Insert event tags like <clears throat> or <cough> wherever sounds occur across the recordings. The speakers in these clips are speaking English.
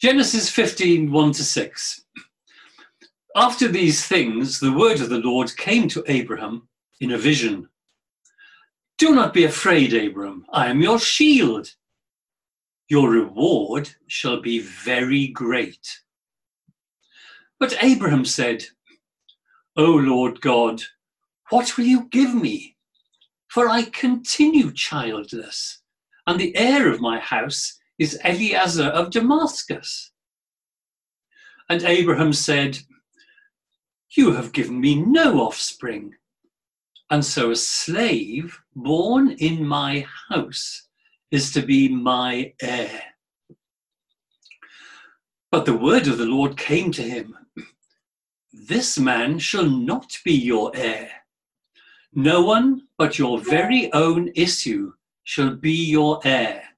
Genesis 15 1 to 6. After these things, the word of the Lord came to Abraham in a vision. Do not be afraid, Abram. I am your shield. Your reward shall be very great. But Abraham said, O Lord God, what will you give me? For I continue childless, and the heir of my house is Eliezer of Damascus. And Abraham said, You have given me no offspring, and so a slave born in my house is to be my heir. But the word of the Lord came to him This man shall not be your heir. No one but your very own issue shall be your heir.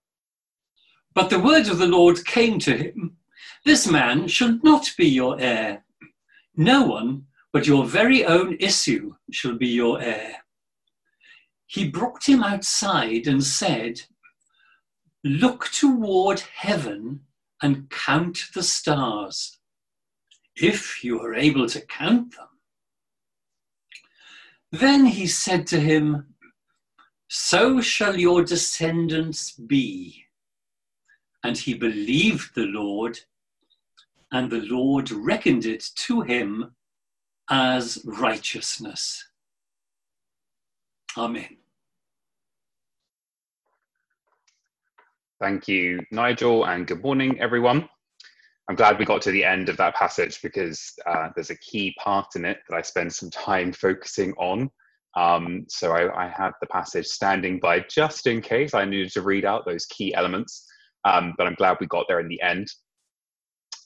But the word of the Lord came to him This man shall not be your heir. No one but your very own issue shall be your heir. He brought him outside and said, Look toward heaven and count the stars, if you are able to count them. Then he said to him, So shall your descendants be. And he believed the Lord, and the Lord reckoned it to him as righteousness. Amen. Thank you, Nigel, and good morning, everyone. I'm glad we got to the end of that passage because uh, there's a key part in it that I spend some time focusing on. Um, so I, I, had the passage standing by just in case I needed to read out those key elements um, but I'm glad we got there in the end.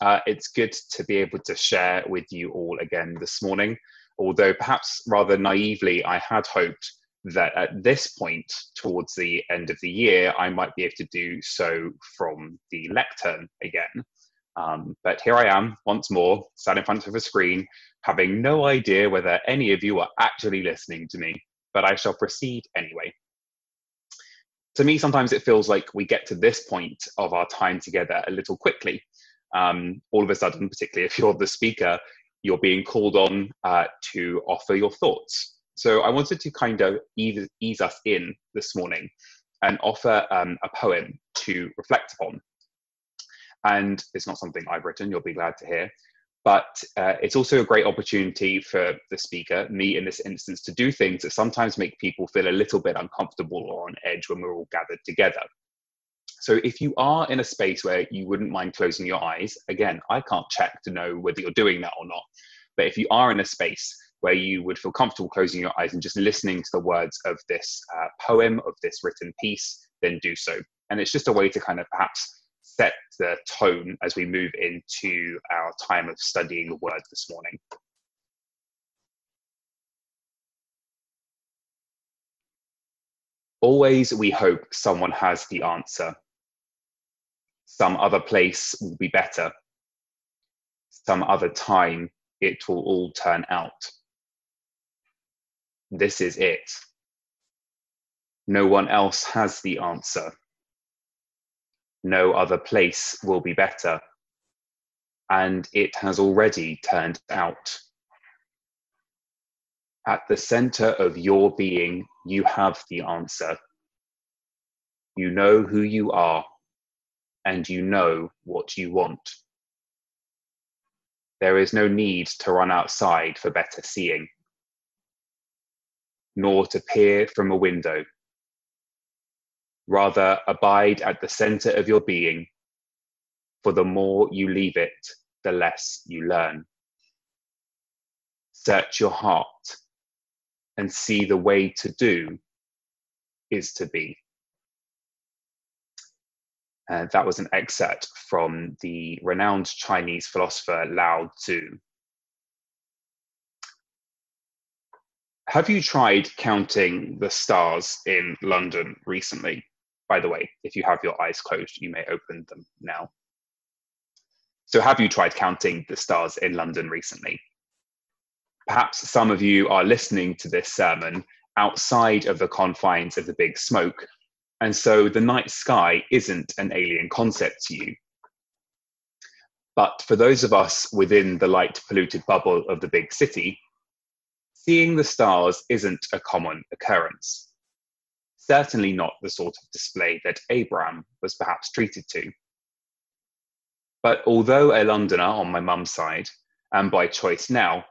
Uh, it's good to be able to share with you all again this morning, although perhaps rather naively, I had hoped that at this point, towards the end of the year, I might be able to do so from the lectern again. Um, but here I am once more, sat in front of a screen, having no idea whether any of you are actually listening to me, but I shall proceed anyway to me, sometimes it feels like we get to this point of our time together a little quickly. Um, all of a sudden, particularly if you're the speaker, you're being called on uh, to offer your thoughts. So I wanted to kind of ease, ease us in this morning and offer um, a poem to reflect upon. And it's not something I've written, you'll be glad to hear but uh, it's also a great opportunity for the speaker, me in this instance, to do things that sometimes make people feel a little bit uncomfortable or on edge when we're all gathered together. So if you are in a space where you wouldn't mind closing your eyes, again, I can't check to know whether you're doing that or not. But if you are in a space where you would feel comfortable closing your eyes and just listening to the words of this uh, poem, of this written piece, then do so. And it's just a way to kind of perhaps set the tone as we move into our time of studying the word this morning. Always we hope someone has the answer. Some other place will be better. Some other time it will all turn out. This is it. No one else has the answer no other place will be better. And it has already turned out. At the center of your being, you have the answer. You know who you are, and you know what you want. There is no need to run outside for better seeing, nor to peer from a window Rather, abide at the center of your being, for the more you leave it, the less you learn. Search your heart and see the way to do is to be. Uh, that was an excerpt from the renowned Chinese philosopher Lao Tzu. Have you tried counting the stars in London recently? By the way, if you have your eyes closed, you may open them now. So, have you tried counting the stars in London recently? Perhaps some of you are listening to this sermon outside of the confines of the big smoke, and so the night sky isn't an alien concept to you. But for those of us within the light polluted bubble of the big city, seeing the stars isn't a common occurrence. Certainly not the sort of display that Abraham was perhaps treated to. But although a Londoner on my mum's side, and by choice now,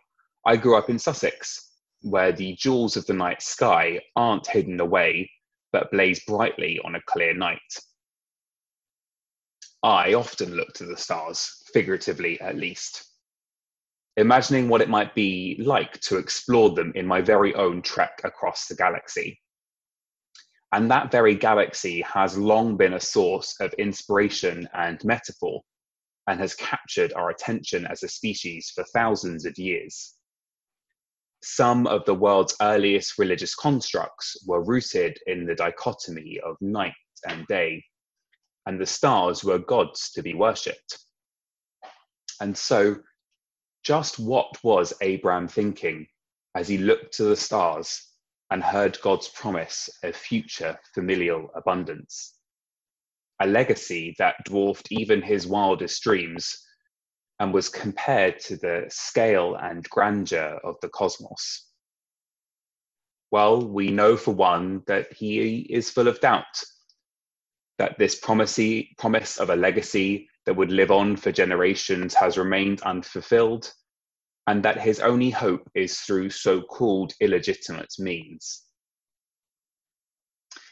I grew up in Sussex, where the jewels of the night sky aren't hidden away, but blaze brightly on a clear night. I often look to the stars, figuratively at least, imagining what it might be like to explore them in my very own trek across the galaxy. And that very galaxy has long been a source of inspiration and metaphor and has captured our attention as a species for thousands of years. Some of the world's earliest religious constructs were rooted in the dichotomy of night and day, and the stars were gods to be worshipped. And so, just what was Abraham thinking as he looked to the stars and heard God's promise of future familial abundance? a legacy that dwarfed even his wildest dreams and was compared to the scale and grandeur of the cosmos? Well, we know for one that he is full of doubt, that this promise of a legacy that would live on for generations has remained unfulfilled, and that his only hope is through so called illegitimate means.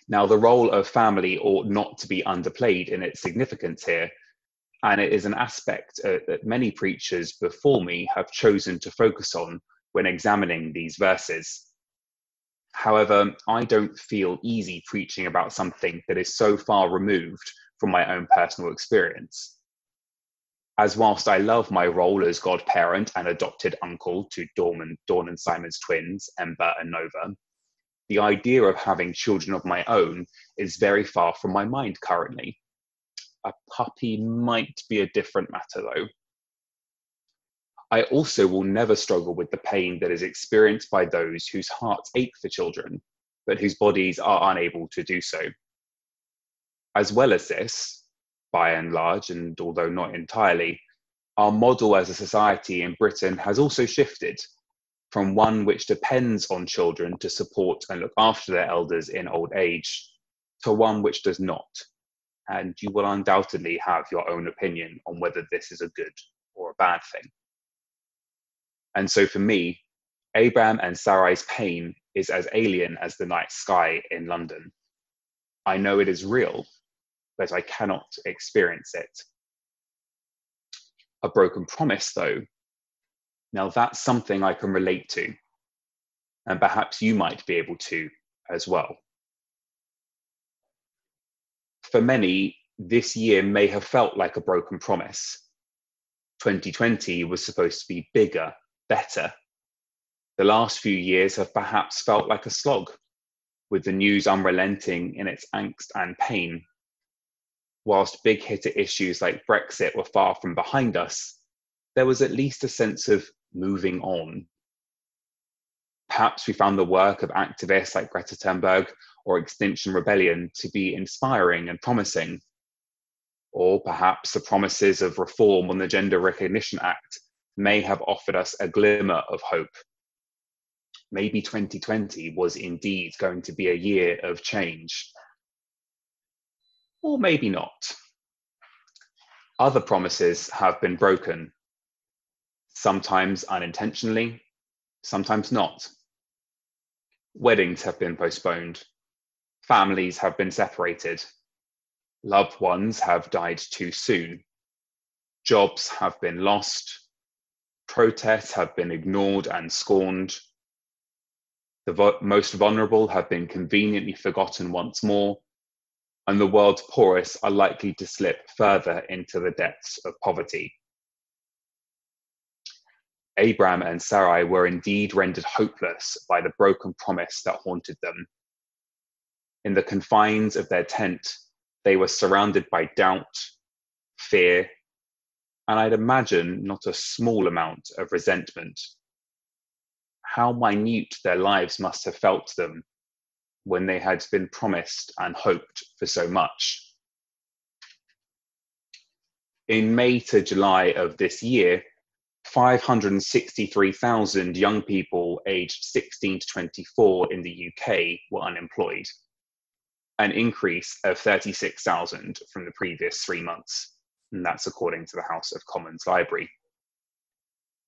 Now, the role of family ought not to be underplayed in its significance here, and it is an aspect uh, that many preachers before me have chosen to focus on when examining these verses. However, I don't feel easy preaching about something that is so far removed from my own personal experience. As whilst I love my role as godparent and adopted uncle to Dawn and, Dawn and Simon's twins, Ember and Nova, the idea of having children of my own is very far from my mind currently. A puppy might be a different matter though. I also will never struggle with the pain that is experienced by those whose hearts ache for children, but whose bodies are unable to do so. As well as this, by and large, and although not entirely, our model as a society in Britain has also shifted from one which depends on children to support and look after their elders in old age to one which does not. And you will undoubtedly have your own opinion on whether this is a good or a bad thing. And so for me, Abraham and Sarai's pain is as alien as the night sky in London. I know it is real, but I cannot experience it. A broken promise, though, now, that's something I can relate to, and perhaps you might be able to as well. For many, this year may have felt like a broken promise. 2020 was supposed to be bigger, better. The last few years have perhaps felt like a slog, with the news unrelenting in its angst and pain. Whilst big hitter issues like Brexit were far from behind us, there was at least a sense of moving on. Perhaps we found the work of activists like Greta Thunberg or Extinction Rebellion to be inspiring and promising. Or perhaps the promises of reform on the Gender Recognition Act may have offered us a glimmer of hope. Maybe 2020 was indeed going to be a year of change. Or maybe not. Other promises have been broken sometimes unintentionally, sometimes not. Weddings have been postponed, families have been separated, loved ones have died too soon, jobs have been lost, protests have been ignored and scorned. The vo- most vulnerable have been conveniently forgotten once more, and the world's poorest are likely to slip further into the depths of poverty. Abraham and Sarai were indeed rendered hopeless by the broken promise that haunted them. In the confines of their tent, they were surrounded by doubt, fear, and I'd imagine not a small amount of resentment. How minute their lives must have felt to them when they had been promised and hoped for so much. in May to July of this year, 563,000 young people aged 16 to 24 in the UK were unemployed, an increase of 36,000 from the previous three months. And that's according to the House of Commons Library.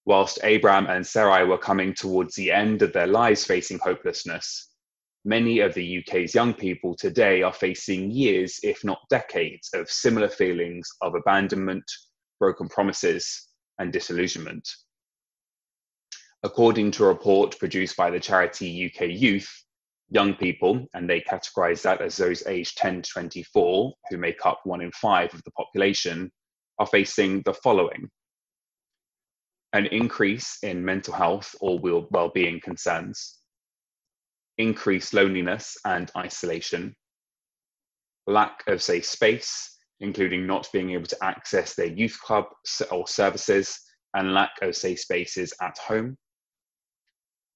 Whilst Abraham and Sarai were coming towards the end of their lives facing hopelessness, many of the UK's young people today are facing years, if not decades, of similar feelings of abandonment, broken promises, and disillusionment. According to a report produced by the charity UK Youth, young people, and they categorise that as those aged 10 to 24, who make up one in five of the population, are facing the following an increase in mental health or well being concerns, increased loneliness and isolation, lack of safe space, including not being able to access their youth club or services, and lack of safe spaces at home,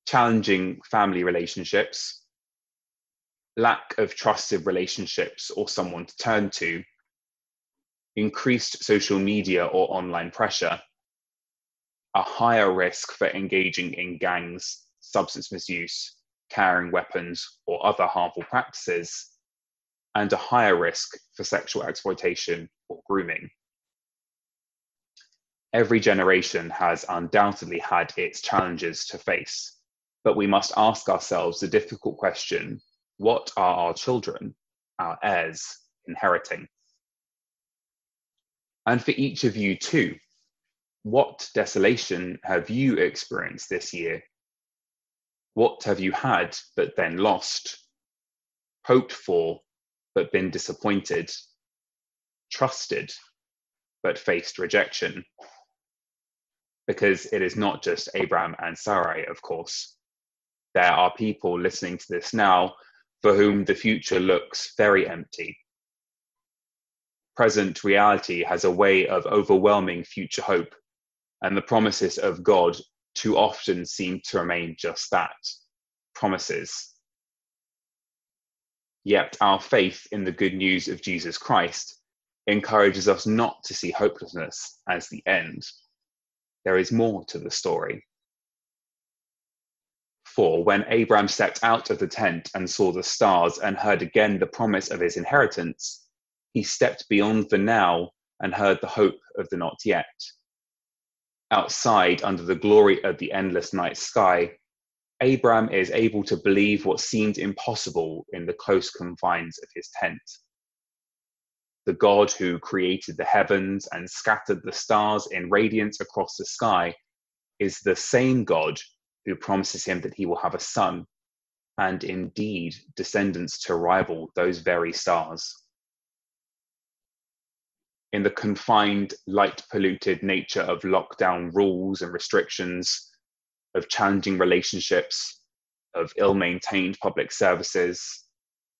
challenging family relationships, lack of trusted relationships or someone to turn to, increased social media or online pressure, a higher risk for engaging in gangs, substance misuse, carrying weapons, or other harmful practices, and a higher risk for sexual exploitation or grooming. Every generation has undoubtedly had its challenges to face, but we must ask ourselves the difficult question what are our children, our heirs, inheriting? And for each of you too, what desolation have you experienced this year? What have you had but then lost? Hoped for but been disappointed? Trusted but faced rejection? Because it is not just Abraham and Sarai, of course. There are people listening to this now for whom the future looks very empty. Present reality has a way of overwhelming future hope and the promises of God too often seem to remain just that promises. Yet our faith in the good news of Jesus Christ encourages us not to see hopelessness as the end. There is more to the story. For when Abraham stepped out of the tent and saw the stars and heard again the promise of his inheritance, he stepped beyond the now and heard the hope of the not yet outside under the glory of the endless night sky, Abram is able to believe what seemed impossible in the close confines of his tent. The God who created the heavens and scattered the stars in radiance across the sky is the same God who promises him that he will have a son, and indeed descendants to rival those very stars in the confined, light polluted nature of lockdown rules and restrictions, of challenging relationships, of ill maintained public services,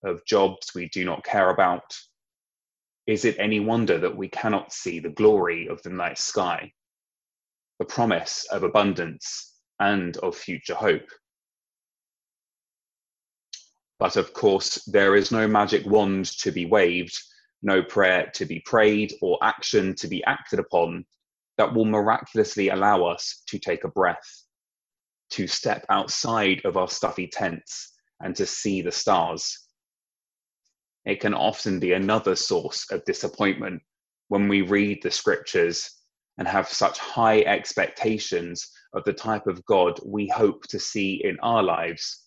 of jobs we do not care about, is it any wonder that we cannot see the glory of the night sky, the promise of abundance and of future hope? But of course, there is no magic wand to be waved no prayer to be prayed or action to be acted upon that will miraculously allow us to take a breath, to step outside of our stuffy tents and to see the stars. It can often be another source of disappointment when we read the scriptures and have such high expectations of the type of God we hope to see in our lives,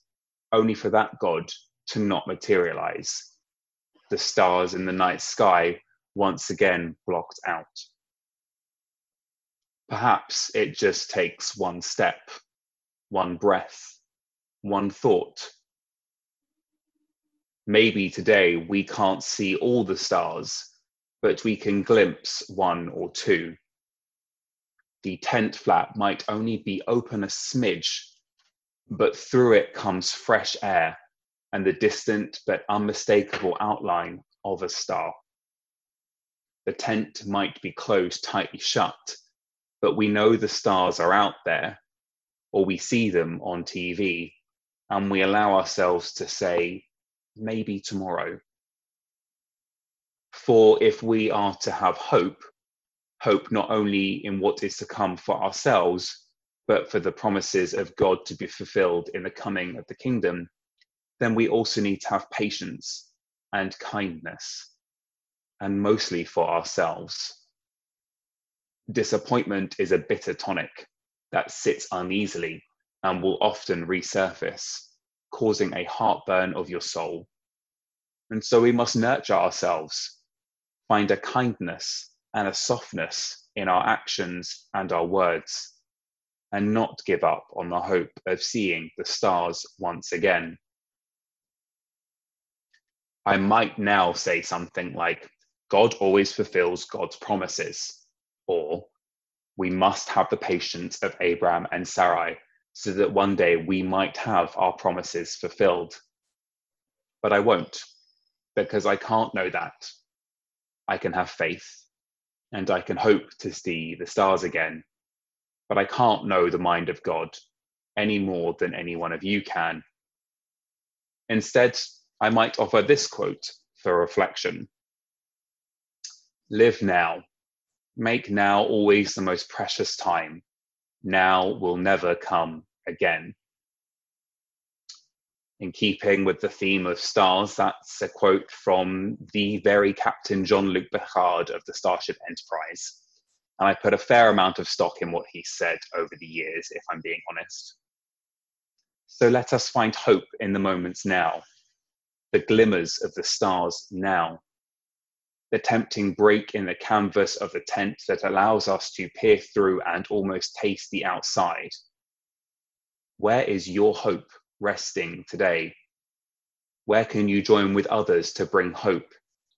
only for that God to not materialize the stars in the night sky once again blocked out. Perhaps it just takes one step, one breath, one thought. Maybe today we can't see all the stars, but we can glimpse one or two. The tent flap might only be open a smidge, but through it comes fresh air and the distant but unmistakable outline of a star. The tent might be closed tightly shut, but we know the stars are out there, or we see them on TV, and we allow ourselves to say, maybe tomorrow. For if we are to have hope, hope not only in what is to come for ourselves, but for the promises of God to be fulfilled in the coming of the kingdom, then we also need to have patience and kindness, and mostly for ourselves. Disappointment is a bitter tonic that sits uneasily and will often resurface, causing a heartburn of your soul. And so we must nurture ourselves, find a kindness and a softness in our actions and our words, and not give up on the hope of seeing the stars once again. I might now say something like, God always fulfills God's promises, or we must have the patience of Abraham and Sarai so that one day we might have our promises fulfilled. But I won't, because I can't know that. I can have faith and I can hope to see the stars again, but I can't know the mind of God any more than any one of you can. Instead, I might offer this quote for reflection Live now. Make now always the most precious time. Now will never come again. In keeping with the theme of stars, that's a quote from the very Captain Jean Luc Picard of the Starship Enterprise. And I put a fair amount of stock in what he said over the years, if I'm being honest. So let us find hope in the moments now the glimmers of the stars now. The tempting break in the canvas of the tent that allows us to peer through and almost taste the outside. Where is your hope resting today? Where can you join with others to bring hope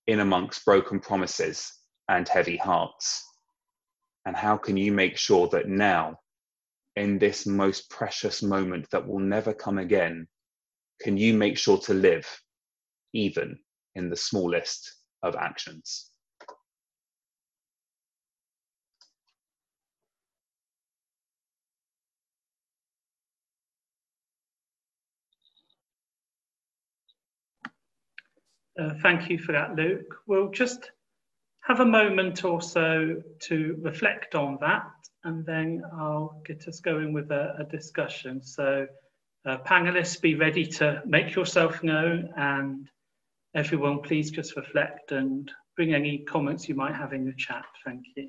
in amongst broken promises and heavy hearts? And how can you make sure that now, in this most precious moment that will never come again, can you make sure to live even in the smallest of actions. Uh, thank you for that, Luke. We'll just have a moment or so to reflect on that, and then I'll get us going with a, a discussion. So, uh, panelists, be ready to make yourself known and everyone please just reflect and bring any comments you might have in the chat. Thank you.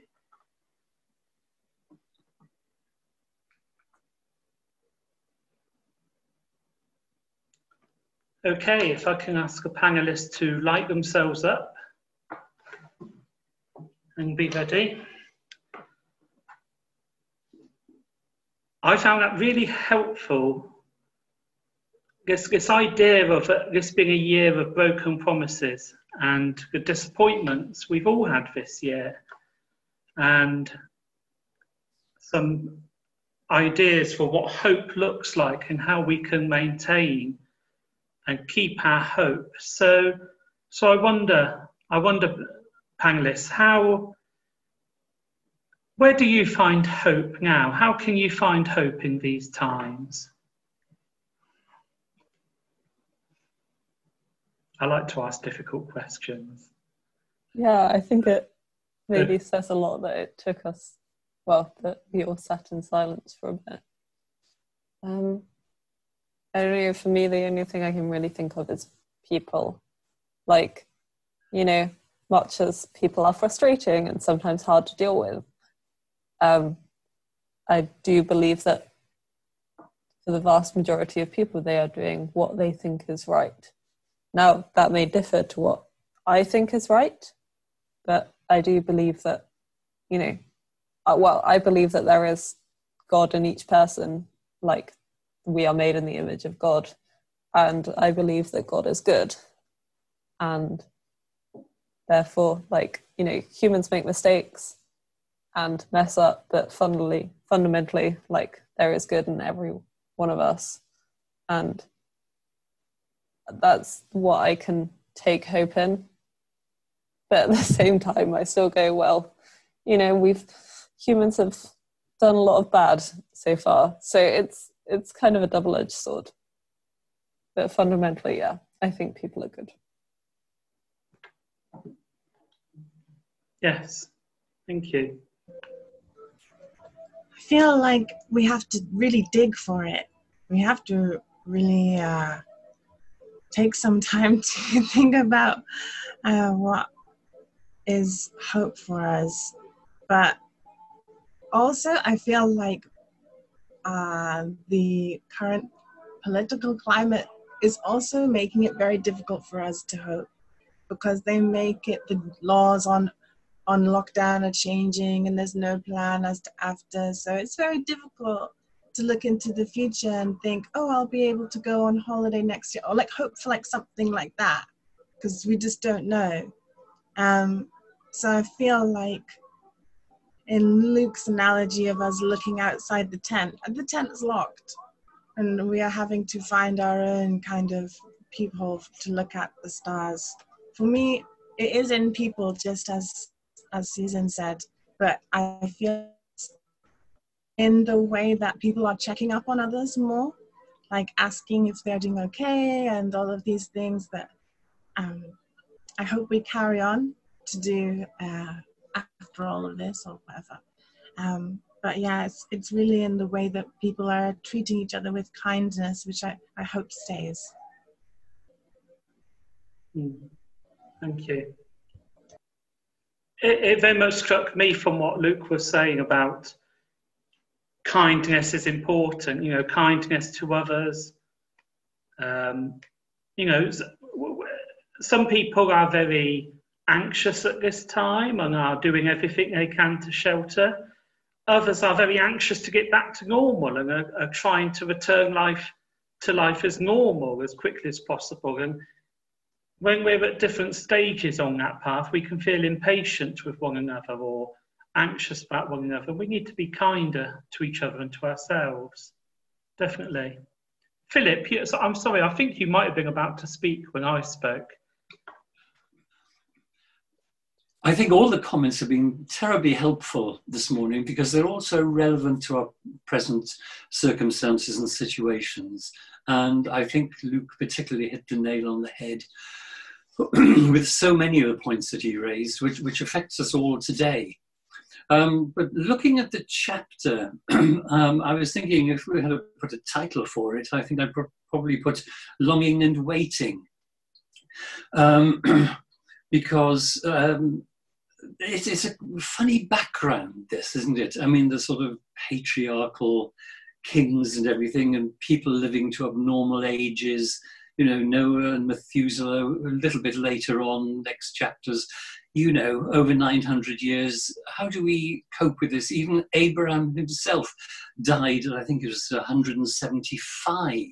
Okay, if I can ask a panelist to light themselves up and be ready. I found that really helpful this, this idea of this being a year of broken promises and the disappointments we've all had this year, and some ideas for what hope looks like and how we can maintain and keep our hope. So, so I wonder, I wonder, panelists, how, where do you find hope now? How can you find hope in these times? I like to ask difficult questions. Yeah, I think it maybe says a lot that it took us, well, that we all sat in silence for a bit. Um, I don't know, for me, the only thing I can really think of is people. Like, you know, much as people are frustrating and sometimes hard to deal with, um, I do believe that for the vast majority of people, they are doing what they think is right now, that may differ to what I think is right, but I do believe that, you know, uh, well, I believe that there is God in each person, like we are made in the image of God. And I believe that God is good. And therefore, like, you know, humans make mistakes and mess up, but fundamentally, fundamentally, like, there is good in every one of us. And that's what I can take hope in. But at the <laughs> same time, I still go, well, you know, we've humans have done a lot of bad so far, so it's it's kind of a double edged sword. But fundamentally, yeah, I think people are good. Yes, thank you. I feel like we have to really dig for it. We have to really uh, take some time <laughs> to think about uh, what is hope for us. But also, I feel like uh, the current political climate is also making it very difficult for us to hope because they make it the laws on on lockdown are changing and there's no plan as to after so it's very difficult to look into the future and think oh i'll be able to go on holiday next year or like hope for like something like that because we just don't know um so i feel like in luke's analogy of us looking outside the tent the tent is locked and we are having to find our own kind of peephole to look at the stars for me, it is in people, just as as Susan said. But I feel in the way that people are checking up on others more, like asking if they're doing okay, and all of these things that um, I hope we carry on to do uh, after all of this or whatever. Um, but yeah, it's, it's really in the way that people are treating each other with kindness, which I, I hope stays. Mm. Thank you. It, it very much struck me from what Luke was saying about kindness is important, you know, kindness to others. Um, you know, some people are very anxious at this time and are doing everything they can to shelter. Others are very anxious to get back to normal and are, are trying to return life to life as normal as quickly as possible. And when we're at different stages on that path, we can feel impatient with one another or anxious about one another. We need to be kinder to each other and to ourselves. Definitely. Philip, I'm sorry, I think you might have been about to speak when I spoke. I think all the comments have been terribly helpful this morning because they're also relevant to our present circumstances and situations. And I think Luke particularly hit the nail on the head <clears throat> with so many of the points that he raised, which, which affects us all today. Um, but looking at the chapter, <clears throat> um, I was thinking if we had to put a title for it, I think I'd probably put Longing and Waiting. Um, <clears throat> because um, it, it's a funny background, this, isn't it? I mean, the sort of patriarchal kings and everything, and people living to abnormal ages, you know, Noah and Methuselah a little bit later on, next chapters, you know, over 900 years. How do we cope with this? Even Abraham himself died, I think it was 175.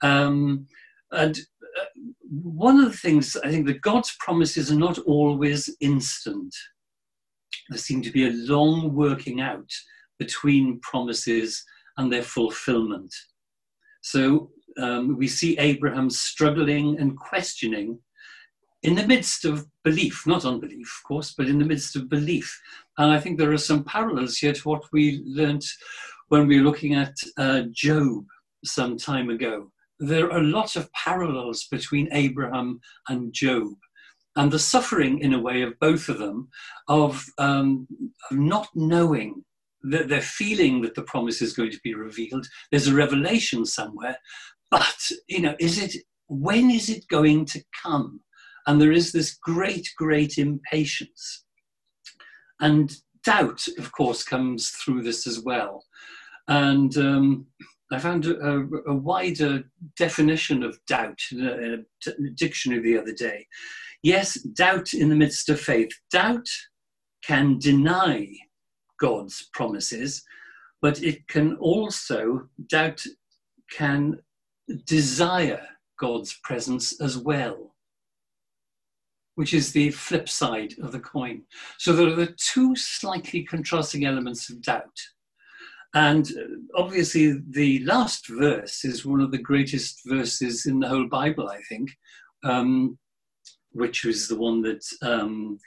Um, and uh, one of the things I think that God's promises are not always instant. There seem to be a long working out between promises and their fulfillment. So um, we see Abraham struggling and questioning in the midst of belief, not unbelief, of course, but in the midst of belief. And I think there are some parallels here to what we learnt when we were looking at uh, Job some time ago. There are a lot of parallels between Abraham and Job. And the suffering, in a way, of both of them, of, um, of not knowing that they're feeling that the promise is going to be revealed. There's a revelation somewhere, but, you know, is it, when is it going to come? And there is this great, great impatience. And doubt, of course, comes through this as well. And um, I found a, a, wider definition of doubt in a, in a dictionary the other day. Yes, doubt in the midst of faith. Doubt can deny God's promises, but it can also, doubt can desire God's presence as well, which is the flip side of the coin. So there are the two slightly contrasting elements of doubt. And uh, obviously, the last verse is one of the greatest verses in the whole Bible, I think, um, which was the one that um,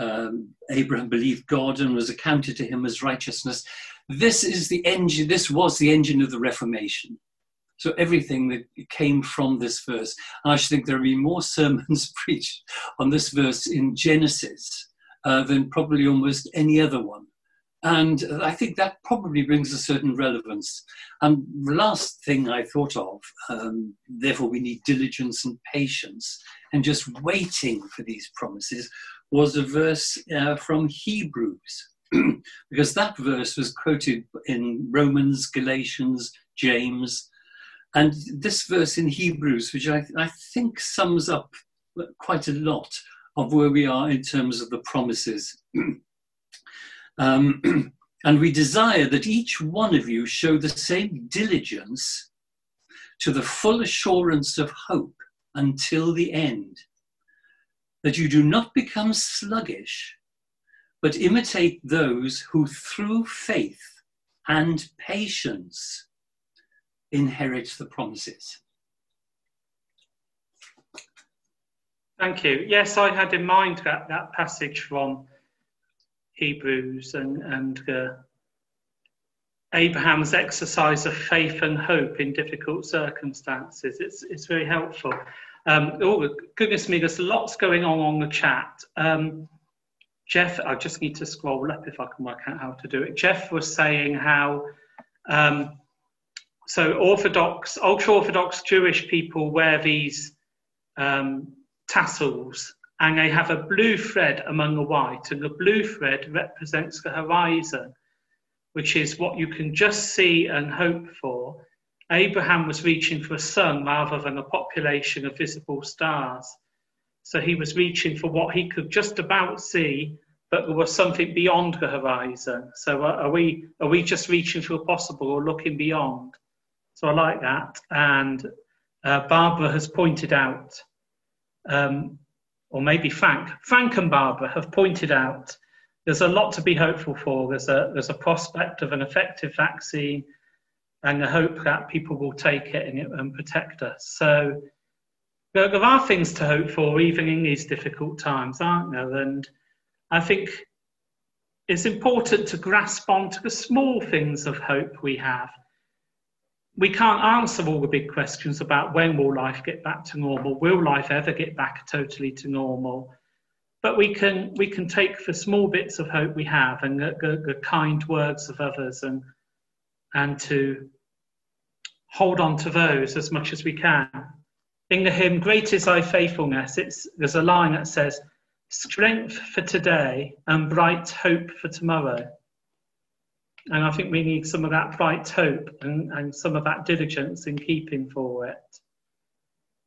um, Abraham believed God and was accounted to him as righteousness. This is the engine. This was the engine of the Reformation. So everything that came from this verse, and I should think there will be more <laughs> sermons preached on this verse in Genesis uh, than probably almost any other one. and I think that probably brings a certain relevance. And the last thing I thought of, um, therefore, we need diligence and patience and just waiting for these promises, was a verse uh, from Hebrews. <clears throat> because that verse was quoted in Romans, Galatians, James, and this verse in Hebrews, which I, I think sums up quite a lot of where we are in terms of the promises. <clears throat> um, <clears throat> and we desire that each one of you show the same diligence to the full assurance of hope until the end, that you do not become sluggish, but imitate those who through faith and patience inherit the promises. Thank you. Yes, I had in mind that, that passage from Hebrews and, and uh, Abraham's exercise of faith and hope in difficult circumstances. It's, it's very helpful. Um, oh, goodness me, there's lots going on on the chat. Um, Jeff, I just need to scroll up if I can work out how to do it. Jeff was saying how um, so Orthodox, ultra Orthodox Jewish people wear these um, tassels and they have a blue thread among the white, and the blue thread represents the horizon, which is what you can just see and hope for. Abraham was reaching for a son rather than a population of visible stars. So he was reaching for what he could just about see, but there was something beyond the horizon. So are we are we just reaching for the possible or looking beyond? So I like that. And uh, Barbara has pointed out, um, or maybe Frank, Frank and Barbara have pointed out there's a lot to be hopeful for. There's a, there's a prospect of an effective vaccine and the hope that people will take it and, and protect us. So there, there are things to hope for even in these difficult times, aren't there? And I think it's important to grasp onto the small things of hope we have we can't answer all the big questions about when will life get back to normal will life ever get back totally to normal. But we can we can take the small bits of hope we have and the, the, the kind words of others and and to hold on to those as much as we can. In the hymn great is thy faithfulness it's there's a line that says strength for today and bright hope for tomorrow and I think we need some of that bright hope and, and some of that diligence in keeping for it.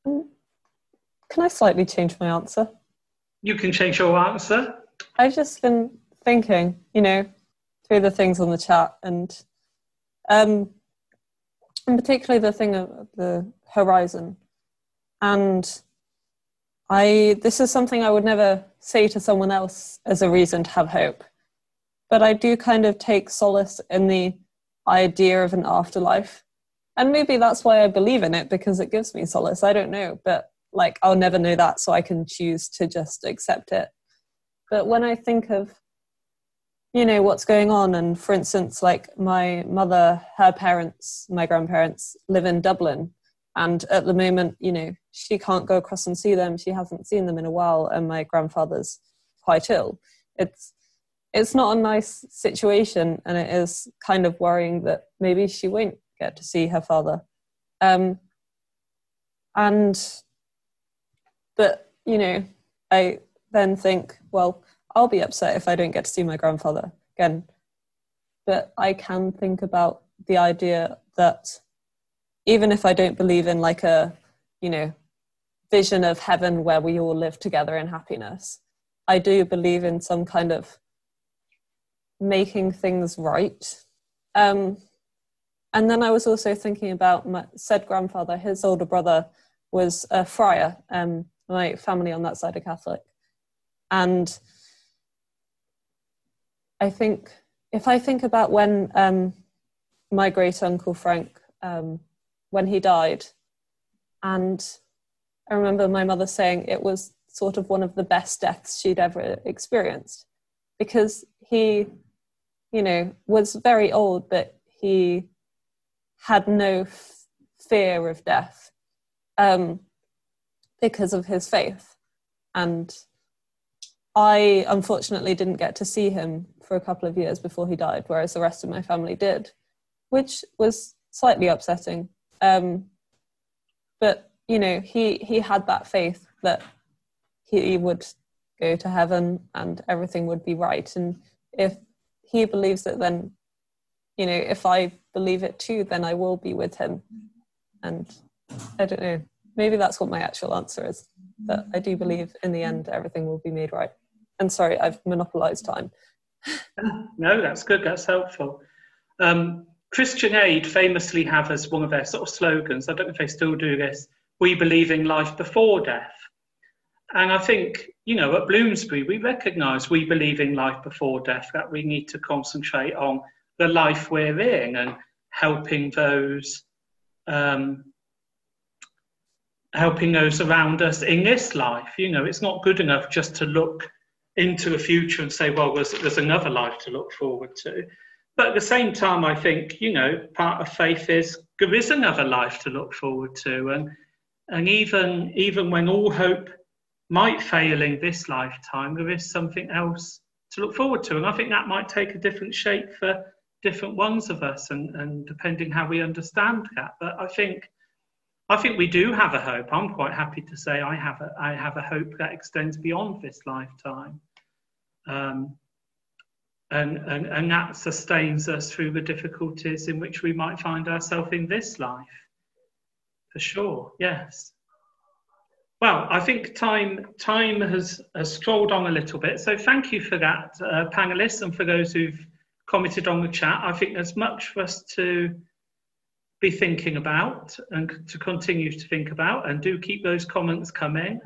Can I slightly change my answer? You can change your answer. I've just been thinking, you know, through the things on the chat and um and particularly the thing of the horizon. And I this is something I would never say to someone else as a reason to have hope but I do kind of take solace in the idea of an afterlife. And maybe that's why I believe in it because it gives me solace. I don't know, but like I'll never know that, so I can choose to just accept it. But when I think of, you know, what's going on, and for instance, like my mother, her parents, my grandparents live in Dublin, and at the moment, you know, she can't go across and see them. She hasn't seen them in a while, and my grandfather's quite ill. It's it's not a nice situation and it is kind of worrying that maybe she won't get to see her father. Um, and but you know i then think well i'll be upset if i don't get to see my grandfather again. But i can think about the idea that even if i don't believe in like a you know vision of heaven where we all live together in happiness i do believe in some kind of making things right. Um, and then I was also thinking about my said grandfather, his older brother was a friar. Um, my family on that side are Catholic. And I think if I think about when um, my great uncle Frank, um, when he died, and I remember my mother saying it was sort of one of the best deaths she'd ever experienced because he you know, was very old, but he had no f- fear of death um, because of his faith. And I unfortunately didn't get to see him for a couple of years before he died, whereas the rest of my family did, which was slightly upsetting. Um, but you know, he he had that faith that he would go to heaven and everything would be right. And if he believes it, then you know, if I believe it too, then I will be with him. And I don't know, maybe that's what my actual answer is. That I do believe in the end everything will be made right. And sorry, I've monopolized time. <laughs> no, that's good. That's helpful. Um, Christian Aid famously have as one of their sort of slogans, I don't know if they still do this, we believe in life before death. And I think, you know, at Bloomsbury, we recognise we believe in life before death, that we need to concentrate on the life we're in and helping those um, helping those around us in this life. You know, it's not good enough just to look into the future and say, well, there's, there's another life to look forward to. But at the same time, I think, you know, part of faith is there is another life to look forward to. And, and even, even when all hope might fail in this lifetime, there is something else to look forward to. And I think that might take a different shape for different ones of us and, and depending how we understand that. But I think I think we do have a hope. I'm quite happy to say I have a, I have a hope that extends beyond this lifetime. Um, and, and, and that sustains us through the difficulties in which we might find ourselves in this life. For sure, yes. Well, I think time time has, has strolled on a little bit. So thank you for that, uh, panelists, and for those who've commented on the chat. I think there's much for us to be thinking about and to continue to think about and do keep those comments coming